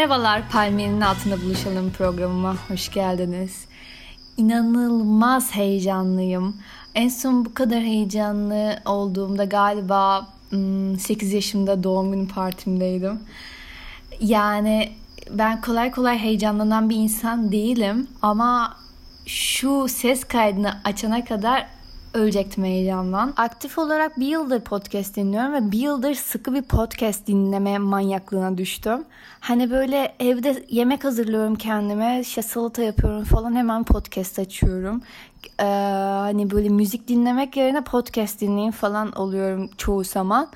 Merhabalar, Palmiyenin altında buluşalım programıma hoş geldiniz. İnanılmaz heyecanlıyım. En son bu kadar heyecanlı olduğumda galiba 8 hmm, yaşımda doğum günü partimdeydim. Yani ben kolay kolay heyecanlanan bir insan değilim ama şu ses kaydını açana kadar ölecektim heyecandan. Aktif olarak bir yıldır podcast dinliyorum ve bir yıldır sıkı bir podcast dinleme manyaklığına düştüm. Hani böyle evde yemek hazırlıyorum kendime, işte salata yapıyorum falan hemen podcast açıyorum. Ee, hani böyle müzik dinlemek yerine podcast dinleyeyim falan oluyorum çoğu zaman.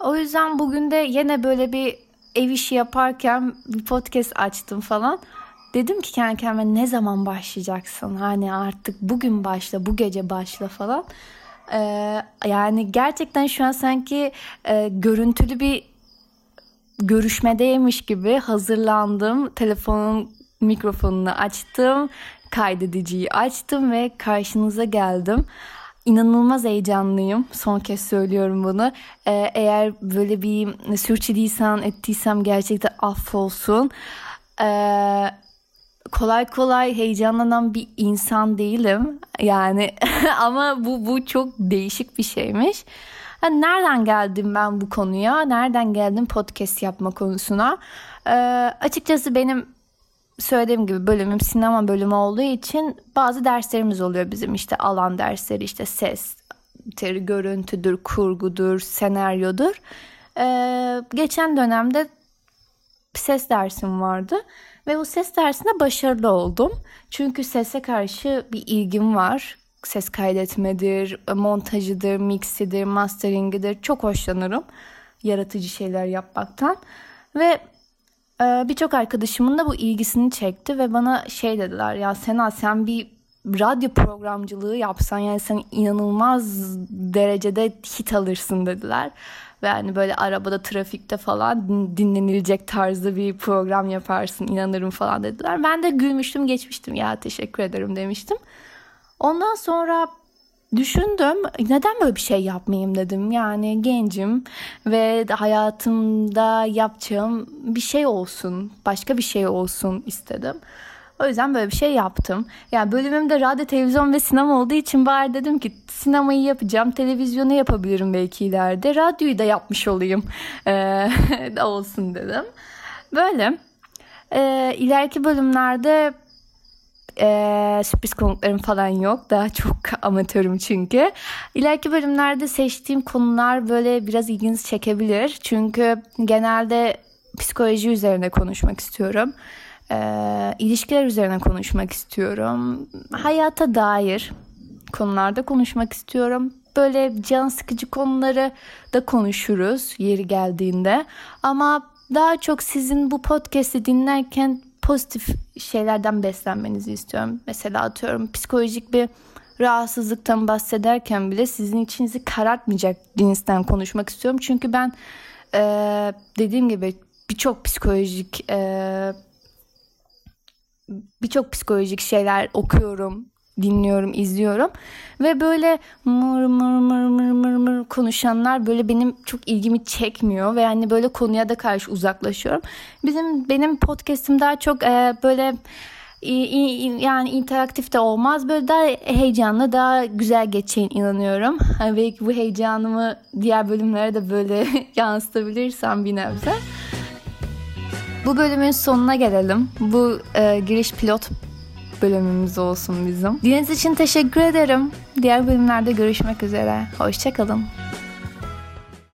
O yüzden bugün de yine böyle bir ev işi yaparken bir podcast açtım falan. Dedim ki kendi kendime ne zaman başlayacaksın? Hani artık bugün başla, bu gece başla falan. Ee, yani gerçekten şu an sanki e, görüntülü bir görüşmedeymiş gibi hazırlandım. Telefonun mikrofonunu açtım, kaydediciyi açtım ve karşınıza geldim. İnanılmaz heyecanlıyım. Son kez söylüyorum bunu. Ee, eğer böyle bir sürçülisan ettiysem gerçekten affolsun. Ee, kolay kolay heyecanlanan bir insan değilim. Yani ama bu bu çok değişik bir şeymiş. Yani nereden geldim ben bu konuya? Nereden geldim podcast yapma konusuna? Ee, açıkçası benim söylediğim gibi bölümüm sinema bölümü olduğu için bazı derslerimiz oluyor bizim işte alan dersleri işte ses, görüntüdür, kurgudur, senaryodur. Ee, geçen dönemde ses dersim vardı. Ve bu ses dersinde başarılı oldum. Çünkü sese karşı bir ilgim var. Ses kaydetmedir, montajıdır, mixidir, masteringidir. Çok hoşlanırım yaratıcı şeyler yapmaktan. Ve e, birçok arkadaşımın da bu ilgisini çekti ve bana şey dediler ya Sena sen bir radyo programcılığı yapsan yani sen inanılmaz derecede hit alırsın dediler. Ve hani böyle arabada trafikte falan dinlenilecek tarzda bir program yaparsın inanırım falan dediler. Ben de gülmüştüm geçmiştim ya teşekkür ederim demiştim. Ondan sonra düşündüm neden böyle bir şey yapmayayım dedim. Yani gencim ve hayatımda yapacağım bir şey olsun, başka bir şey olsun istedim. O yüzden böyle bir şey yaptım. Yani bölümümde radyo, televizyon ve sinema olduğu için bari dedim ki sinemayı yapacağım, televizyonu yapabilirim belki ileride. Radyoyu da yapmış olayım ee, olsun dedim. Böyle. Ee, ileriki bölümlerde e, sürpriz konuklarım falan yok. Daha çok amatörüm çünkü. İleriki bölümlerde seçtiğim konular böyle biraz ilginizi çekebilir. Çünkü genelde psikoloji üzerine konuşmak istiyorum e, ilişkiler üzerine konuşmak istiyorum. Hayata dair konularda konuşmak istiyorum. Böyle can sıkıcı konuları da konuşuruz yeri geldiğinde. Ama daha çok sizin bu podcast'i dinlerken pozitif şeylerden beslenmenizi istiyorum. Mesela atıyorum psikolojik bir rahatsızlıktan bahsederken bile sizin içinizi karartmayacak cinsten konuşmak istiyorum. Çünkü ben e, dediğim gibi birçok psikolojik e, birçok psikolojik şeyler okuyorum, dinliyorum, izliyorum ve böyle mır mır mır mır mır mır konuşanlar böyle benim çok ilgimi çekmiyor ve yani böyle konuya da karşı uzaklaşıyorum. Bizim benim podcast'im daha çok e, böyle yani interaktif de olmaz. Böyle daha heyecanlı, daha güzel geçeceğine inanıyorum. Belki bu heyecanımı diğer bölümlere de böyle yansıtabilirsem bir nebze. Bu bölümün sonuna gelelim. Bu e, giriş pilot bölümümüz olsun bizim. Dinlediğiniz için teşekkür ederim. Diğer bölümlerde görüşmek üzere. Hoşçakalın.